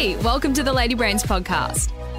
Hey, welcome to the Lady Brains podcast.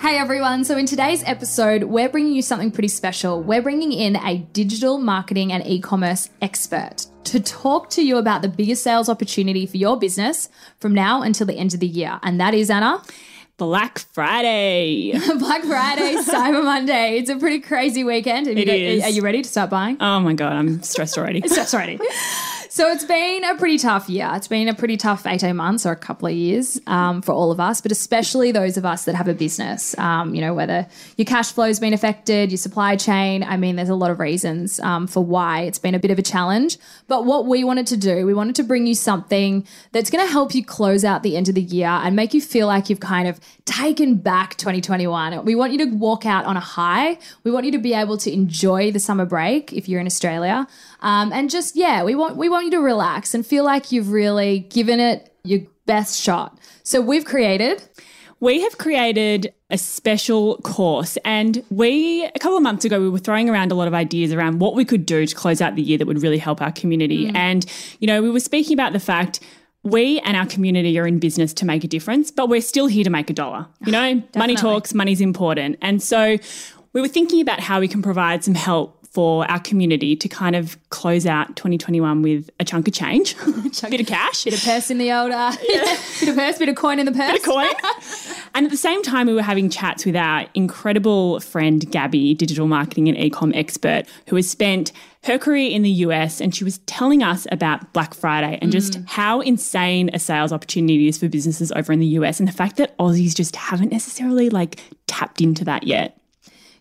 Hey everyone, so in today's episode, we're bringing you something pretty special. We're bringing in a digital marketing and e commerce expert to talk to you about the biggest sales opportunity for your business from now until the end of the year. And that is, Anna. Black Friday. Black Friday, Cyber Monday. It's a pretty crazy weekend. It is. Are you ready to start buying? Oh my God, I'm stressed already. stressed already. So it's been a pretty tough year. It's been a pretty tough 18 months or a couple of years um, for all of us, but especially those of us that have a business. Um, you know, whether your cash flow has been affected, your supply chain. I mean, there's a lot of reasons um, for why it's been a bit of a challenge. But what we wanted to do, we wanted to bring you something that's going to help you close out the end of the year and make you feel like you've kind of taken back 2021. We want you to walk out on a high. We want you to be able to enjoy the summer break if you're in Australia. Um, and just yeah, we want we want you to relax and feel like you've really given it your best shot. So we've created. We have created a special course, and we a couple of months ago we were throwing around a lot of ideas around what we could do to close out the year that would really help our community. Mm. And you know, we were speaking about the fact we and our community are in business to make a difference, but we're still here to make a dollar. You know, money talks, money's important. And so we were thinking about how we can provide some help for our community to kind of close out 2021 with a chunk of change, a bit of cash, bit of purse in the old, uh, yeah. bit of purse, bit of coin in the purse, bit of coin. and at the same time, we were having chats with our incredible friend Gabby, digital marketing and ecom expert, who has spent her career in the US and she was telling us about Black Friday and just mm. how insane a sales opportunity is for businesses over in the US and the fact that Aussies just haven't necessarily like tapped into that yet.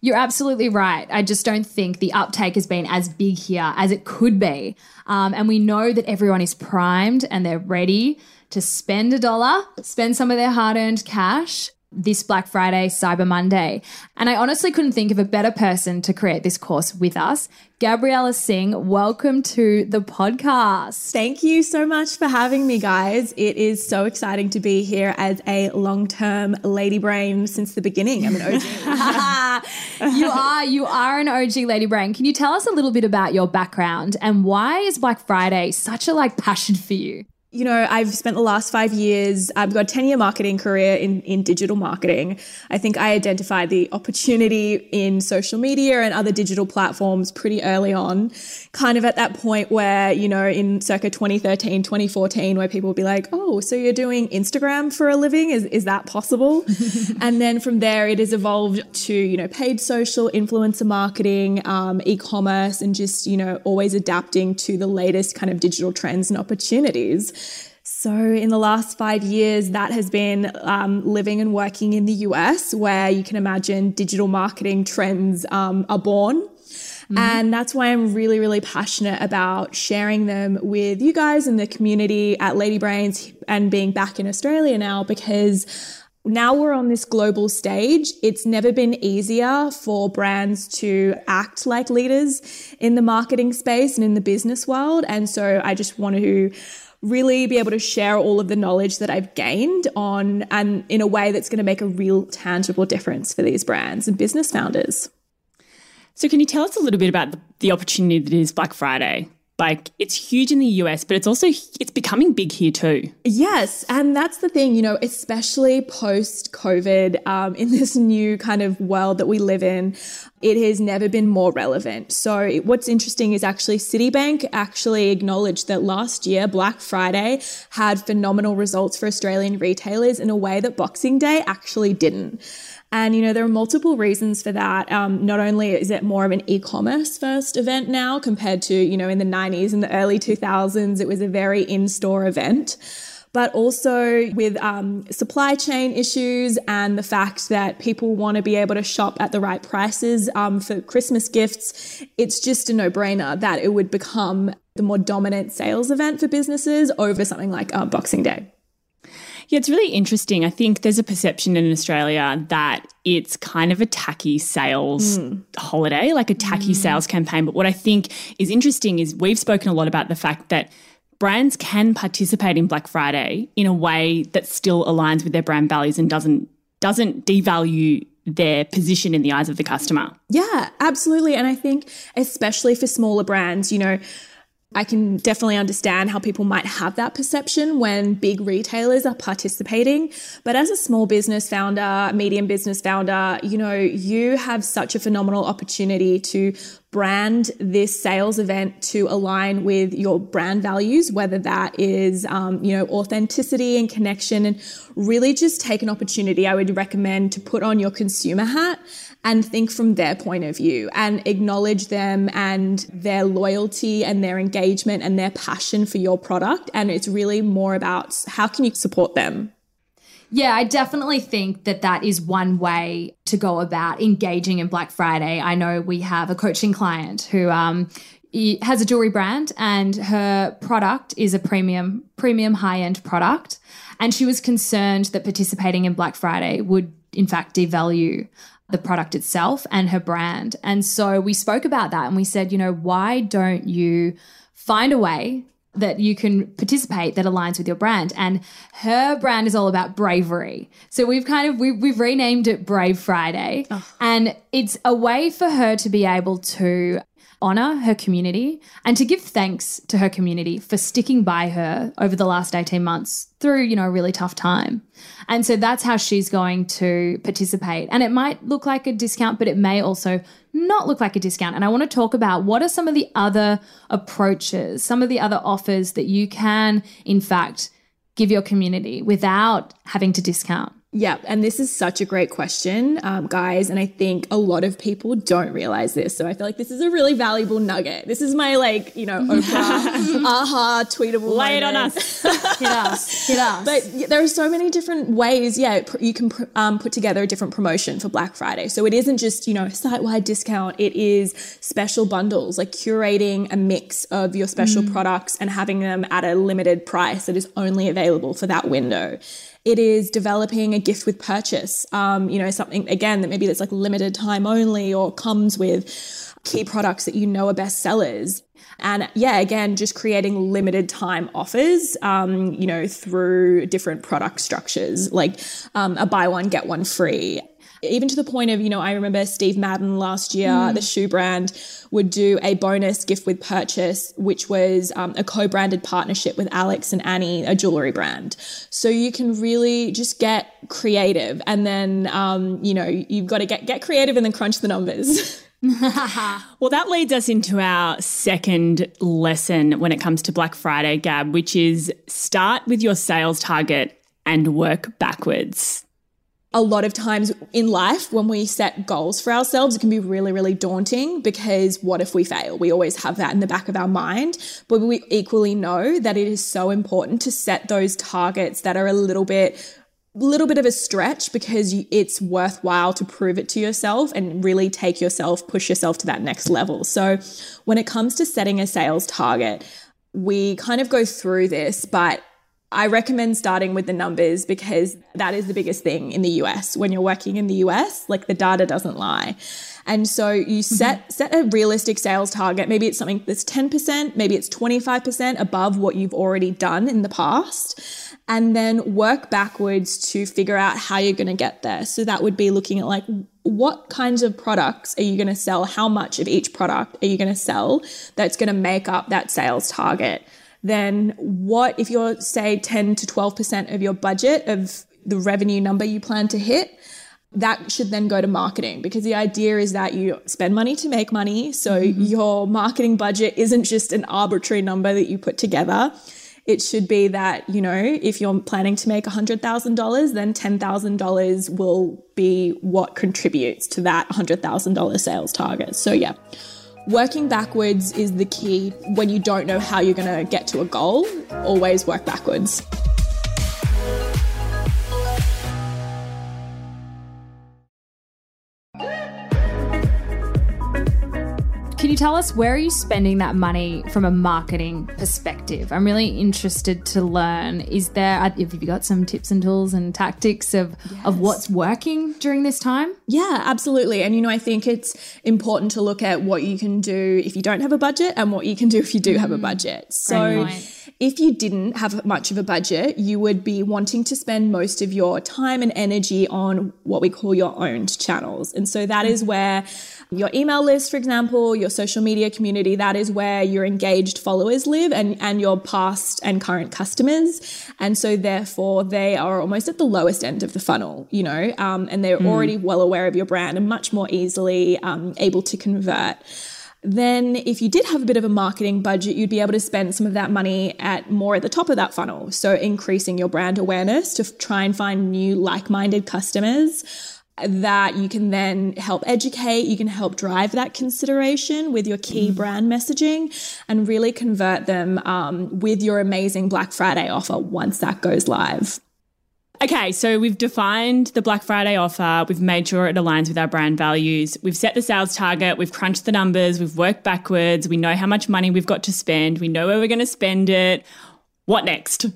You're absolutely right. I just don't think the uptake has been as big here as it could be. Um, and we know that everyone is primed and they're ready to spend a dollar, spend some of their hard earned cash this Black Friday, Cyber Monday. And I honestly couldn't think of a better person to create this course with us. Gabriella Singh, welcome to the podcast. Thank you so much for having me, guys. It is so exciting to be here as a long term lady brain since the beginning. I'm an OG. you are, you are an OG lady brain. Can you tell us a little bit about your background and why is Black Friday such a like passion for you? You know, I've spent the last five years, I've got a 10 year marketing career in, in digital marketing. I think I identified the opportunity in social media and other digital platforms pretty early on, kind of at that point where, you know, in circa 2013, 2014, where people would be like, oh, so you're doing Instagram for a living? Is, is that possible? and then from there, it has evolved to, you know, paid social, influencer marketing, um, e commerce, and just, you know, always adapting to the latest kind of digital trends and opportunities. So, in the last five years, that has been um, living and working in the US, where you can imagine digital marketing trends um, are born. Mm-hmm. And that's why I'm really, really passionate about sharing them with you guys in the community at Lady Brains and being back in Australia now because now we're on this global stage. It's never been easier for brands to act like leaders in the marketing space and in the business world. And so I just want to really be able to share all of the knowledge that I've gained on and in a way that's going to make a real tangible difference for these brands and business founders. So, can you tell us a little bit about the, opportunity that is Black Friday? Like it's huge in the US, but it's also it's becoming big here too. Yes, and that's the thing, you know, especially post COVID, um, in this new kind of world that we live in, it has never been more relevant. So what's interesting is actually Citibank actually acknowledged that last year Black Friday had phenomenal results for Australian retailers in a way that Boxing Day actually didn't. And, you know, there are multiple reasons for that. Um, not only is it more of an e commerce first event now compared to, you know, in the 90s and the early 2000s, it was a very in store event but also with um, supply chain issues and the fact that people want to be able to shop at the right prices um, for Christmas gifts, it's just a no brainer that it would become the more dominant sales event for businesses over something like uh, Boxing Day. Yeah, it's really interesting. I think there's a perception in Australia that it's kind of a tacky sales mm. holiday, like a tacky mm. sales campaign. But what I think is interesting is we've spoken a lot about the fact that brands can participate in Black Friday in a way that still aligns with their brand values and doesn't doesn't devalue their position in the eyes of the customer. Yeah, absolutely. And I think especially for smaller brands, you know, I can definitely understand how people might have that perception when big retailers are participating. But as a small business founder, medium business founder, you know, you have such a phenomenal opportunity to brand this sales event to align with your brand values, whether that is, um, you know, authenticity and connection, and really just take an opportunity. I would recommend to put on your consumer hat and think from their point of view and acknowledge them and their loyalty and their engagement and their passion for your product. And it's really more about how can you support them? Yeah, I definitely think that that is one way to go about engaging in Black Friday. I know we have a coaching client who um, has a jewelry brand and her product is a premium premium high-end product and she was concerned that participating in Black Friday would in fact devalue the product itself and her brand. And so we spoke about that and we said, you know, why don't you find a way that you can participate that aligns with your brand. And her brand is all about bravery. So we've kind of we've, we've renamed it brave friday. Oh. and it's a way for her to be able to honor her community and to give thanks to her community for sticking by her over the last 18 months through, you know, a really tough time. And so that's how she's going to participate. And it might look like a discount, but it may also not look like a discount. And I want to talk about what are some of the other approaches, some of the other offers that you can, in fact, give your community without having to discount. Yeah, and this is such a great question, um, guys. And I think a lot of people don't realize this. So I feel like this is a really valuable nugget. This is my, like, you know, Oprah, aha, tweetable. Lay it on us. Hit us. Hit us. But there are so many different ways, yeah, you can um, put together a different promotion for Black Friday. So it isn't just, you know, site wide discount, it is special bundles, like curating a mix of your special mm. products and having them at a limited price that is only available for that window. It is developing a gift with purchase, um, you know, something again that maybe that's like limited time only or comes with key products that you know are best sellers. And yeah, again, just creating limited time offers, um, you know, through different product structures, like um, a buy one, get one free even to the point of, you know, I remember Steve Madden last year, mm. the shoe brand would do a bonus gift with purchase, which was um, a co branded partnership with Alex and Ani, a jewelry brand. So you can really just get creative. And then, um, you know, you've got to get, get creative and then crunch the numbers. well, that leads us into our second lesson when it comes to Black Friday, Gab, which is start with your sales target and work backwards a lot of times in life when we set goals for ourselves it can be really really daunting because what if we fail? We always have that in the back of our mind. But we equally know that it is so important to set those targets that are a little bit little bit of a stretch because it's worthwhile to prove it to yourself and really take yourself push yourself to that next level. So when it comes to setting a sales target we kind of go through this but I recommend starting with the numbers because that is the biggest thing in the US. When you're working in the US, like the data doesn't lie. And so you mm-hmm. set mm-hmm. set a realistic sales target. Maybe it's something that's 10%, maybe it's 25% above what you've already done in the past. And then work backwards to figure out how you're going to get there. So that would be looking at like what kinds of products are you going to sell? How much of each product are you going to sell that's going to make up that sales target? Then what if you're say 10 to 12% of your budget of the revenue number you plan to hit that should then go to marketing because the idea is that you spend money to make money. So mm-hmm. your marketing budget isn't just an arbitrary number that you put together. It should be that you know if you're planning to make $100000 then $10000 will be what contributes to that $100000 sales target. So yeah Working backwards is the key when you don't know how you're going to get to a goal. Always work backwards. Can you tell us where are you spending that money from a marketing perspective? I'm really interested to learn. Is there have you got some tips and tools and tactics of yes. of what's working during this time? Yeah, absolutely. And you know, I think it's important to look at what you can do if you don't have a budget and what you can do if you do have a mm. budget. So if you didn't have much of a budget, you would be wanting to spend most of your time and energy on what we call your owned channels. And so that is where your email list, for example, your social media community, that is where your engaged followers live and, and your past and current customers. And so therefore they are almost at the lowest end of the funnel, you know, um, and they're mm. already well aware of your brand and much more easily um, able to convert then if you did have a bit of a marketing budget, you'd be able to spend some of that money at more at the top of that funnel. So increasing your brand awareness to try and find new like-minded customers that you can then help educate, you can help drive that consideration with your key mm. brand messaging and really convert them um, with your amazing Black Friday offer once that goes live. Okay, so we've defined the Black Friday offer. We've made sure it aligns with our brand values. We've set the sales target. We've crunched the numbers. We've worked backwards. We know how much money we've got to spend. We know where we're going to spend it. What next?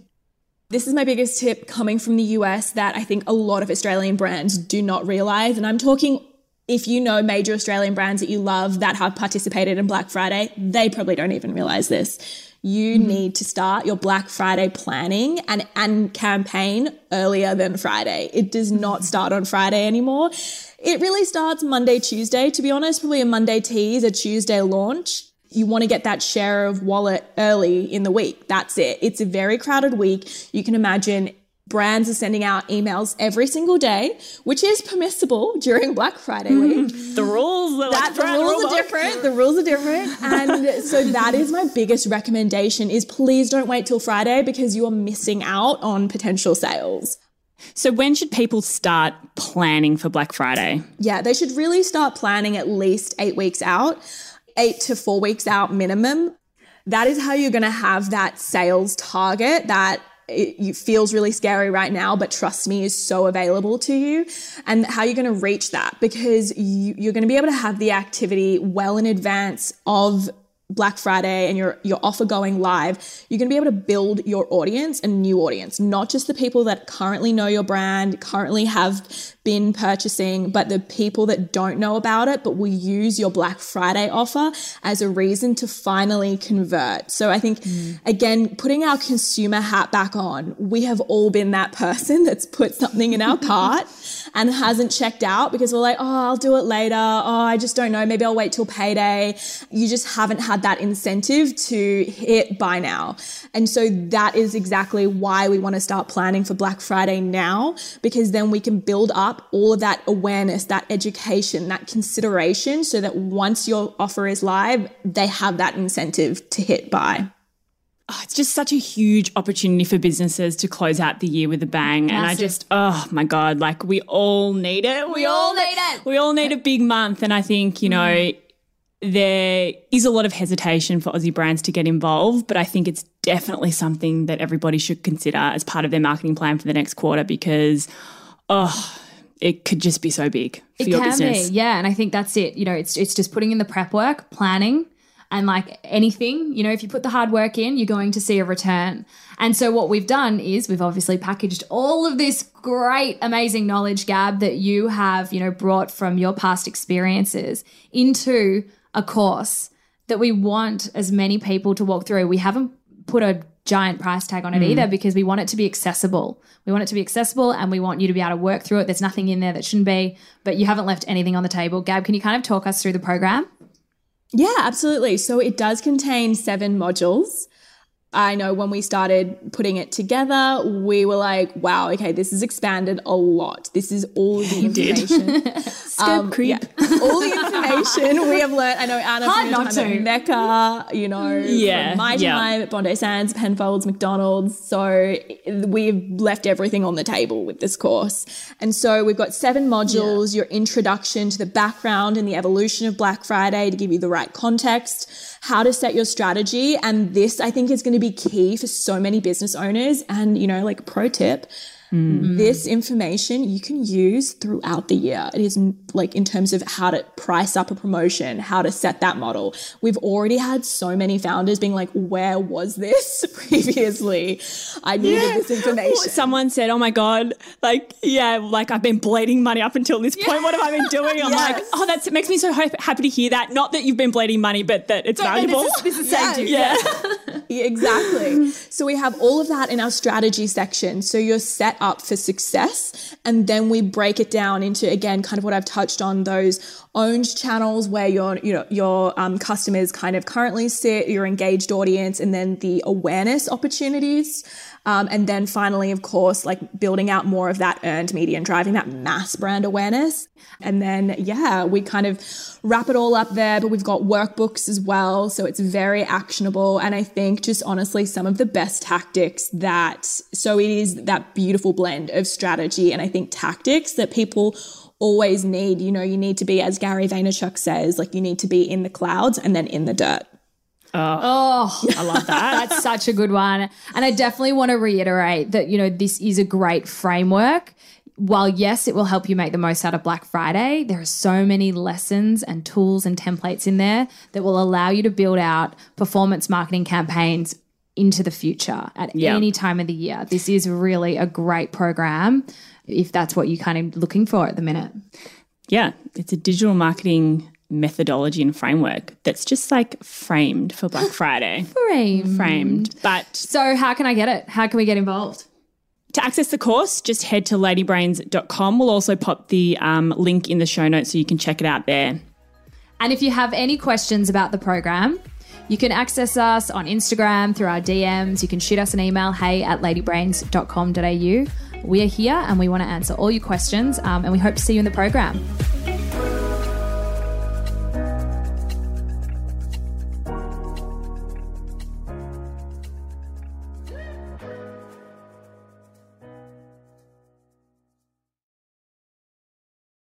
This is my biggest tip coming from the US that I think a lot of Australian brands do not realize. And I'm talking if you know major Australian brands that you love that have participated in Black Friday, they probably don't even realize this you mm-hmm. need to start your Black Friday planning and, and campaign earlier than Friday. It does not mm-hmm. start on Friday anymore. It really starts Monday, Tuesday, to be honest, probably a Monday tease, a Tuesday launch. You want to get that share of wallet early in the week. That's it. It's a very crowded week. You can imagine brands are sending out emails every single day, which is permissible during Black Friday week. the rules, that, the rules are different. The rules are different, and so that is my biggest recommendation: is please don't wait till Friday because you are missing out on potential sales. So, when should people start planning for Black Friday? Yeah, they should really start planning at least eight weeks out, eight to four weeks out minimum. That is how you're going to have that sales target, that it, feels really scary right now, but trust me, is so available to you. And how you're going to reach that because you, you're going to be able to have the activity well in advance of Black Friday and your your offer going live, you're going to be able to build your audience, a new audience, not just the people that currently know your brand, currently have been purchasing, but the people that don't know about it, but will use your Black Friday offer as a reason to finally convert. So I think, mm. again, putting our consumer hat back on, we have all been that person that's put something in our cart and hasn't checked out because we're like, oh, I'll do it later. Oh, I just don't know. Maybe I'll wait till payday. You just haven't had that incentive to hit buy now. And so that is exactly why we want to start planning for Black Friday now, because then we can build up up all of that awareness, that education, that consideration so that once your offer is live, they have that incentive to hit buy. Oh, it's just such a huge opportunity for businesses to close out the year with a bang. Massive. And I just, oh my God, like we all need it. We, we all need it. We all need a big month. And I think, you know, mm. there is a lot of hesitation for Aussie brands to get involved, but I think it's definitely something that everybody should consider as part of their marketing plan for the next quarter because, oh, it could just be so big for it your business. Be, yeah, and I think that's it. You know, it's it's just putting in the prep work, planning, and like anything, you know, if you put the hard work in, you're going to see a return. And so what we've done is we've obviously packaged all of this great, amazing knowledge, Gab, that you have, you know, brought from your past experiences into a course that we want as many people to walk through. We haven't put a giant price tag on it mm. either because we want it to be accessible. We want it to be accessible and we want you to be able to work through it. There's nothing in there that shouldn't be, but you haven't left anything on the table. Gab, can you kind of talk us through the program? Yeah, absolutely. So it does contain seven modules. I know when we started putting it together, we were like, wow, okay, this has expanded a lot. This is all the information. um, creep. Yeah, all the information we have learned. I know Anna Hard from not to. Mecca, you know, yeah, my yeah. time at Bondi Sands, Penfolds, McDonald's. So we've left everything on the table with this course. And so we've got seven modules, yeah. your introduction to the background and the evolution of Black Friday to give you the right context, how to set your strategy. And this, I think, is going to be key for so many business owners. And, you know, like pro tip, Mm. This information you can use throughout the year. It is like in terms of how to price up a promotion, how to set that model. We've already had so many founders being like, where was this previously? I needed this information. Someone said, "Oh my god, like yeah, like I've been bleeding money up until this point. What have I been doing?" I'm like, "Oh, that's it makes me so happy to hear that. Not that you've been bleeding money, but that it's valuable." This is, this is saved you. yeah. Yeah, exactly. so we have all of that in our strategy section. So you're set up for success. And then we break it down into, again, kind of what I've touched on those owned channels where your, you know, your um, customers kind of currently sit, your engaged audience, and then the awareness opportunities. Um, and then finally, of course, like building out more of that earned media and driving that mass brand awareness. And then, yeah, we kind of wrap it all up there, but we've got workbooks as well. So it's very actionable. And I think just honestly, some of the best tactics that, so it is that beautiful blend of strategy and I think tactics that people always need. You know, you need to be, as Gary Vaynerchuk says, like you need to be in the clouds and then in the dirt. Oh, oh, I love that. That's such a good one. And I definitely want to reiterate that, you know, this is a great framework. While, yes, it will help you make the most out of Black Friday, there are so many lessons and tools and templates in there that will allow you to build out performance marketing campaigns into the future at Yeah. any time of the year. This is really a great program if that's what you're kind of looking for at the minute. yeah, it's a digital marketing methodology and framework that's just like framed for Black Friday. Frame. framed. But So, how can I get it? How can we get involved? to access the course, just head to ladybrains.com. We'll also pop the um, link in the show notes so you can check it out there. And if you have any questions about the program, you can access us on Instagram through our DMs. You can shoot us an email, hey at ladybrains.com.au. We are here and we want to answer all your questions, um, and we hope to see you in the program.